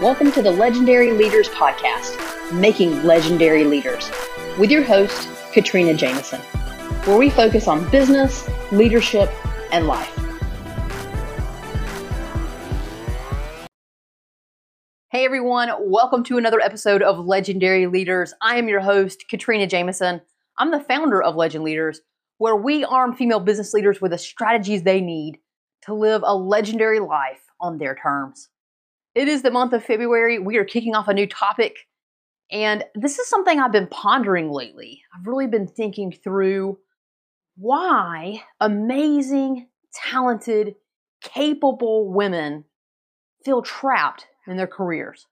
Welcome to the Legendary Leaders Podcast, Making Legendary Leaders, with your host, Katrina Jameson, where we focus on business, leadership, and life. Hey everyone, welcome to another episode of Legendary Leaders. I am your host, Katrina Jameson. I'm the founder of Legend Leaders, where we arm female business leaders with the strategies they need to live a legendary life on their terms. It is the month of February. We are kicking off a new topic. And this is something I've been pondering lately. I've really been thinking through why amazing, talented, capable women feel trapped in their careers.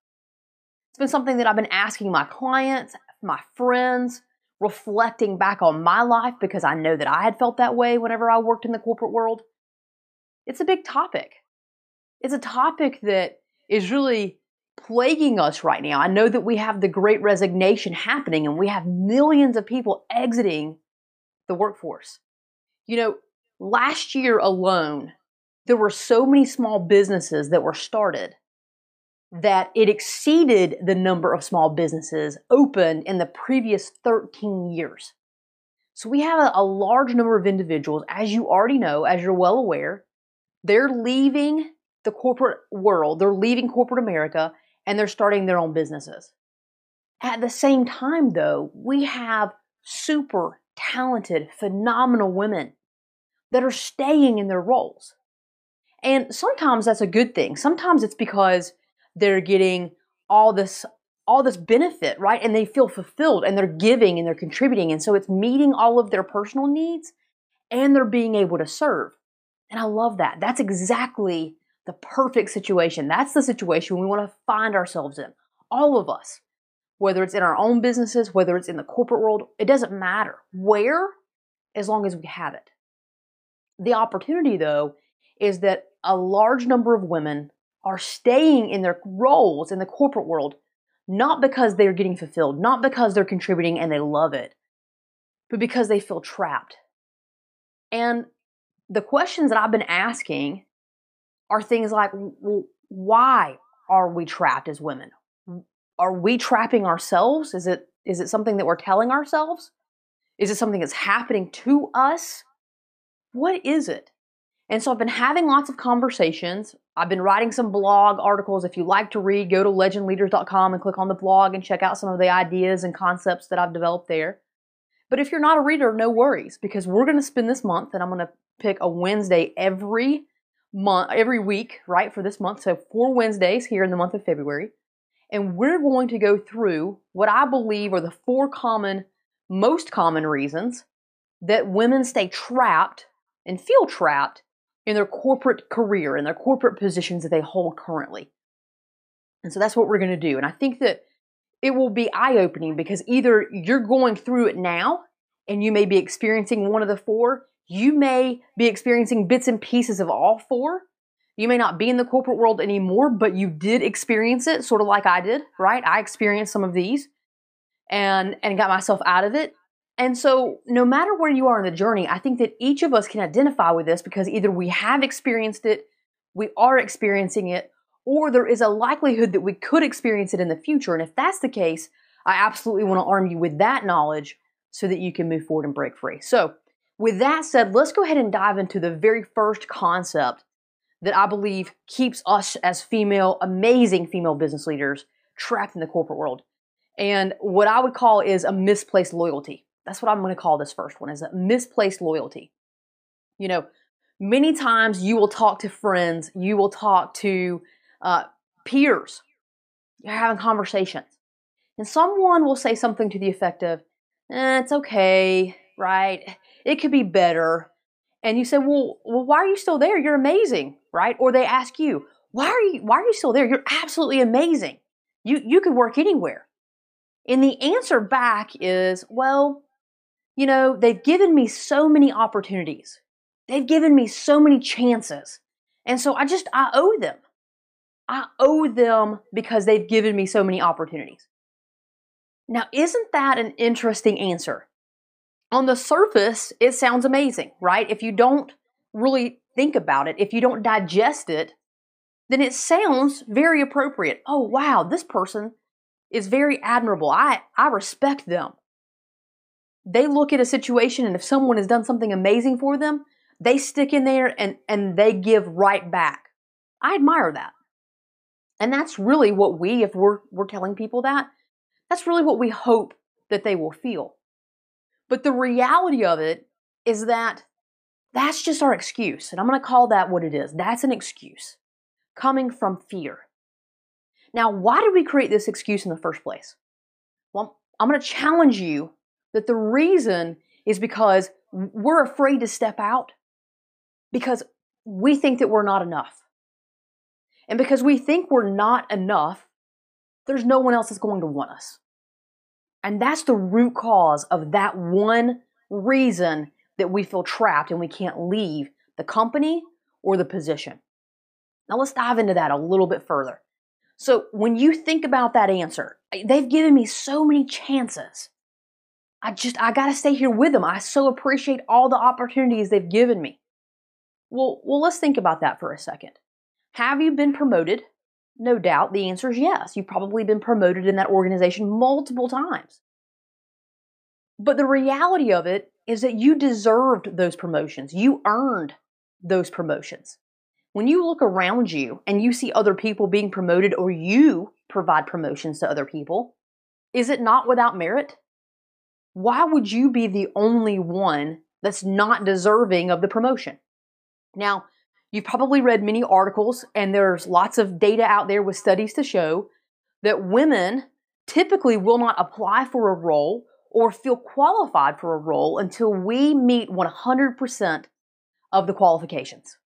It's been something that I've been asking my clients, my friends, reflecting back on my life because I know that I had felt that way whenever I worked in the corporate world. It's a big topic. It's a topic that is really plaguing us right now. I know that we have the great resignation happening and we have millions of people exiting the workforce. You know, last year alone, there were so many small businesses that were started that it exceeded the number of small businesses opened in the previous 13 years. So we have a, a large number of individuals, as you already know, as you're well aware, they're leaving the corporate world, they're leaving corporate America and they're starting their own businesses. At the same time, though, we have super talented, phenomenal women that are staying in their roles. And sometimes that's a good thing. Sometimes it's because they're getting all this all this benefit, right? And they feel fulfilled and they're giving and they're contributing. And so it's meeting all of their personal needs and they're being able to serve. And I love that. That's exactly the perfect situation. That's the situation we want to find ourselves in. All of us, whether it's in our own businesses, whether it's in the corporate world, it doesn't matter where, as long as we have it. The opportunity, though, is that a large number of women are staying in their roles in the corporate world not because they're getting fulfilled, not because they're contributing and they love it, but because they feel trapped. And the questions that I've been asking are things like well, why are we trapped as women? Are we trapping ourselves? Is it is it something that we're telling ourselves? Is it something that's happening to us? What is it? And so I've been having lots of conversations. I've been writing some blog articles. If you like to read, go to legendleaders.com and click on the blog and check out some of the ideas and concepts that I've developed there. But if you're not a reader, no worries because we're going to spend this month and I'm going to pick a Wednesday every month, every week, right, for this month. So four Wednesdays here in the month of February. And we're going to go through what I believe are the four common, most common reasons that women stay trapped and feel trapped in their corporate career, in their corporate positions that they hold currently. And so that's what we're going to do. And I think that it will be eye opening because either you're going through it now and you may be experiencing one of the four, you may be experiencing bits and pieces of all four. You may not be in the corporate world anymore, but you did experience it, sort of like I did, right? I experienced some of these and and got myself out of it. And so, no matter where you are in the journey, I think that each of us can identify with this because either we have experienced it, we are experiencing it, or there is a likelihood that we could experience it in the future. And if that's the case, I absolutely want to arm you with that knowledge so that you can move forward and break free. So, with that said, let's go ahead and dive into the very first concept that I believe keeps us as female, amazing female business leaders trapped in the corporate world. And what I would call is a misplaced loyalty. That's what I'm going to call this first one is a misplaced loyalty. You know, many times you will talk to friends, you will talk to uh, peers, you're having conversations, and someone will say something to the effect of, eh, "It's okay, right? It could be better." And you say, "Well, well, why are you still there? You're amazing, right?" Or they ask you, "Why are you Why are you still there? You're absolutely amazing. You you could work anywhere." And the answer back is, "Well." You know, they've given me so many opportunities. They've given me so many chances. And so I just, I owe them. I owe them because they've given me so many opportunities. Now, isn't that an interesting answer? On the surface, it sounds amazing, right? If you don't really think about it, if you don't digest it, then it sounds very appropriate. Oh, wow, this person is very admirable. I, I respect them. They look at a situation, and if someone has done something amazing for them, they stick in there and, and they give right back. I admire that. And that's really what we, if we're, we're telling people that, that's really what we hope that they will feel. But the reality of it is that that's just our excuse. And I'm going to call that what it is. That's an excuse coming from fear. Now, why did we create this excuse in the first place? Well, I'm going to challenge you that the reason is because we're afraid to step out because we think that we're not enough. And because we think we're not enough, there's no one else that's going to want us. And that's the root cause of that one reason that we feel trapped and we can't leave the company or the position. Now let's dive into that a little bit further. So when you think about that answer, they've given me so many chances. I just, I gotta stay here with them. I so appreciate all the opportunities they've given me. Well, well, let's think about that for a second. Have you been promoted? No doubt the answer is yes. You've probably been promoted in that organization multiple times. But the reality of it is that you deserved those promotions. You earned those promotions. When you look around you and you see other people being promoted or you provide promotions to other people, is it not without merit? Why would you be the only one that's not deserving of the promotion? Now, you've probably read many articles, and there's lots of data out there with studies to show that women typically will not apply for a role or feel qualified for a role until we meet 100% of the qualifications.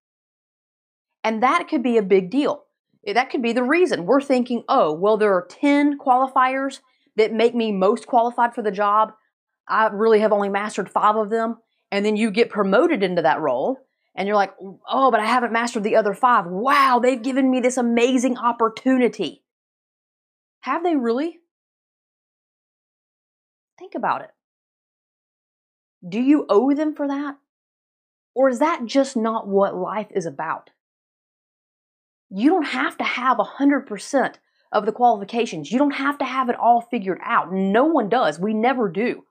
And that could be a big deal. That could be the reason. We're thinking, oh, well, there are 10 qualifiers that make me most qualified for the job. I really have only mastered five of them. And then you get promoted into that role and you're like, oh, but I haven't mastered the other five. Wow, they've given me this amazing opportunity. Have they really? Think about it. Do you owe them for that? Or is that just not what life is about? You don't have to have 100% of the qualifications. You don't have to have it all figured out. No one does. We never do.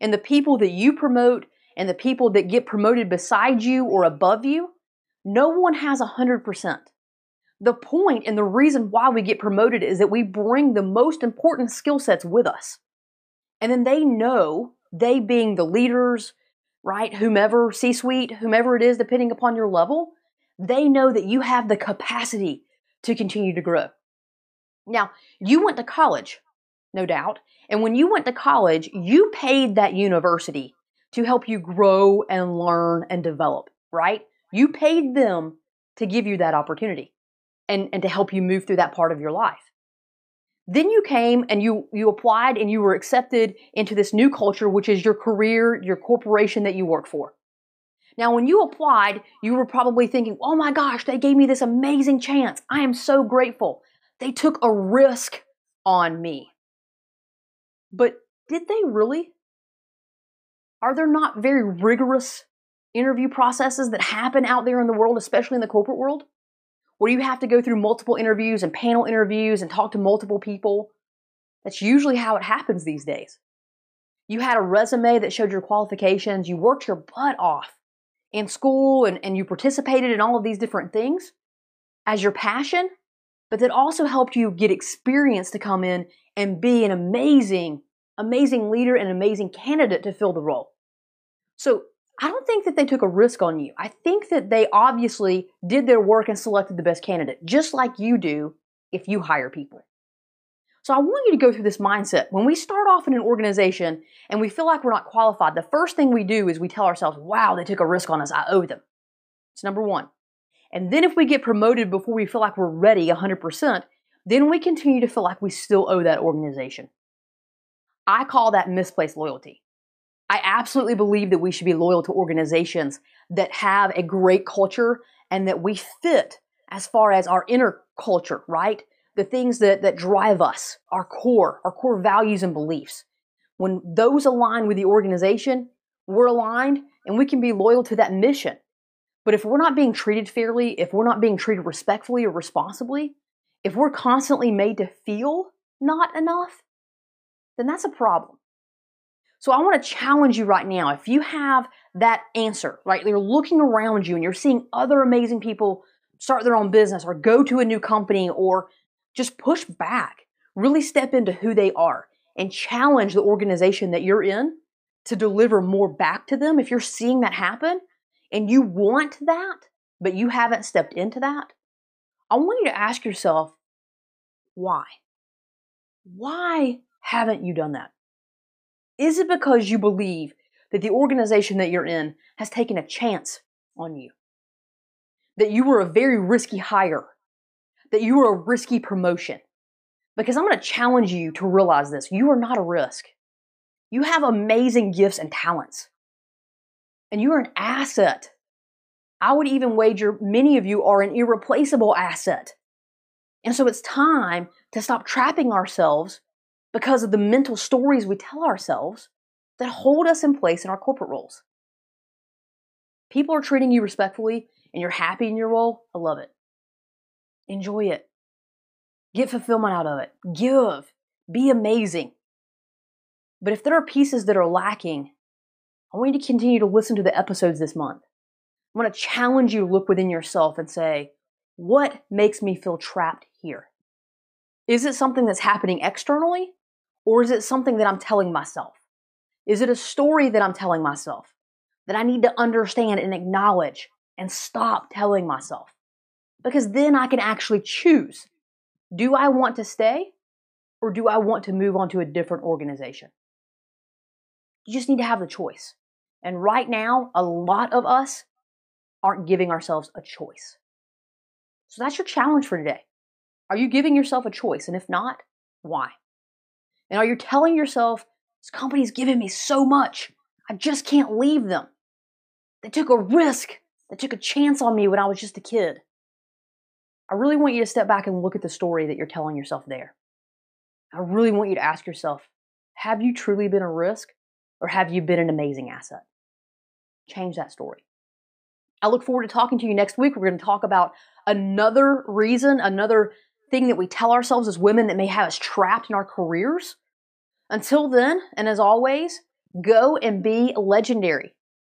And the people that you promote and the people that get promoted beside you or above you, no one has 100%. The point and the reason why we get promoted is that we bring the most important skill sets with us. And then they know, they being the leaders, right, whomever, C suite, whomever it is, depending upon your level, they know that you have the capacity to continue to grow. Now, you went to college, no doubt, and when you went to college, you paid that university to help you grow and learn and develop, right? You paid them to give you that opportunity and, and to help you move through that part of your life. Then you came and you, you applied and you were accepted into this new culture, which is your career, your corporation that you work for. Now, when you applied, you were probably thinking, oh my gosh, they gave me this amazing chance. I am so grateful. They took a risk on me. But did they really? Are there not very rigorous interview processes that happen out there in the world, especially in the corporate world, where you have to go through multiple interviews and panel interviews and talk to multiple people? That's usually how it happens these days. You had a resume that showed your qualifications, you worked your butt off in school and, and you participated in all of these different things as your passion, but that also helped you get experience to come in and be an amazing, amazing leader and amazing candidate to fill the role. So I don't think that they took a risk on you. I think that they obviously did their work and selected the best candidate, just like you do if you hire people. So I want you to go through this mindset. When we start off in an organization and we feel like we're not qualified, the first thing we do is we tell ourselves, wow, they took a risk on us. I owe them. It's number one. And then if we get promoted before we feel like we're ready 100%, then we continue to feel like we still owe that organization. I call that misplaced loyalty. I absolutely believe that we should be loyal to organizations that have a great culture and that we fit as far as our inner culture, right? the things that, that drive us, our core, our core values and beliefs. When those align with the organization, we're aligned and we can be loyal to that mission. But if we're not being treated fairly, if we're not being treated respectfully or responsibly, if we're constantly made to feel not enough, then that's a problem. So I want to challenge you right now. If you have that answer, right? You're looking around you and you're seeing other amazing people start their own business or go to a new company or just push back. Really step into who they are and challenge the organization that you're in to deliver more back to them. If you're seeing that happen and you want that, but you haven't stepped into that, I want you to ask yourself, why? Why haven't you done that? Is it because you believe that the organization that you're in has taken a chance on you? That you were a very risky hire? That you were a risky promotion? Because I'm going to challenge you to realize this you are not a risk. You have amazing gifts and talents, and you are an asset. I would even wager many of you are an irreplaceable asset. And so it's time to stop trapping ourselves because of the mental stories we tell ourselves that hold us in place in our corporate roles. People are treating you respectfully and you're happy in your role. I love it. Enjoy it. Get fulfillment out of it. Give. Be amazing. But if there are pieces that are lacking, I want you to continue to listen to the episodes this month. I want to challenge you to look within yourself and say, what makes me feel trapped here? Is it something that's happening externally or is it something that I'm telling myself? Is it a story that I'm telling myself that I need to understand and acknowledge and stop telling myself? Because then I can actually choose do I want to stay or do I want to move on to a different organization? You just need to have the choice. And right now, a lot of us aren't giving ourselves a choice. So that's your challenge for today. Are you giving yourself a choice? And if not, why? And are you telling yourself, this company's giving me so much, I just can't leave them? They took a risk, they took a chance on me when I was just a kid. I really want you to step back and look at the story that you're telling yourself there. I really want you to ask yourself have you truly been a risk or have you been an amazing asset? Change that story. I look forward to talking to you next week. We're going to talk about another reason, another thing that we tell ourselves as women that may have us trapped in our careers. Until then, and as always, go and be legendary.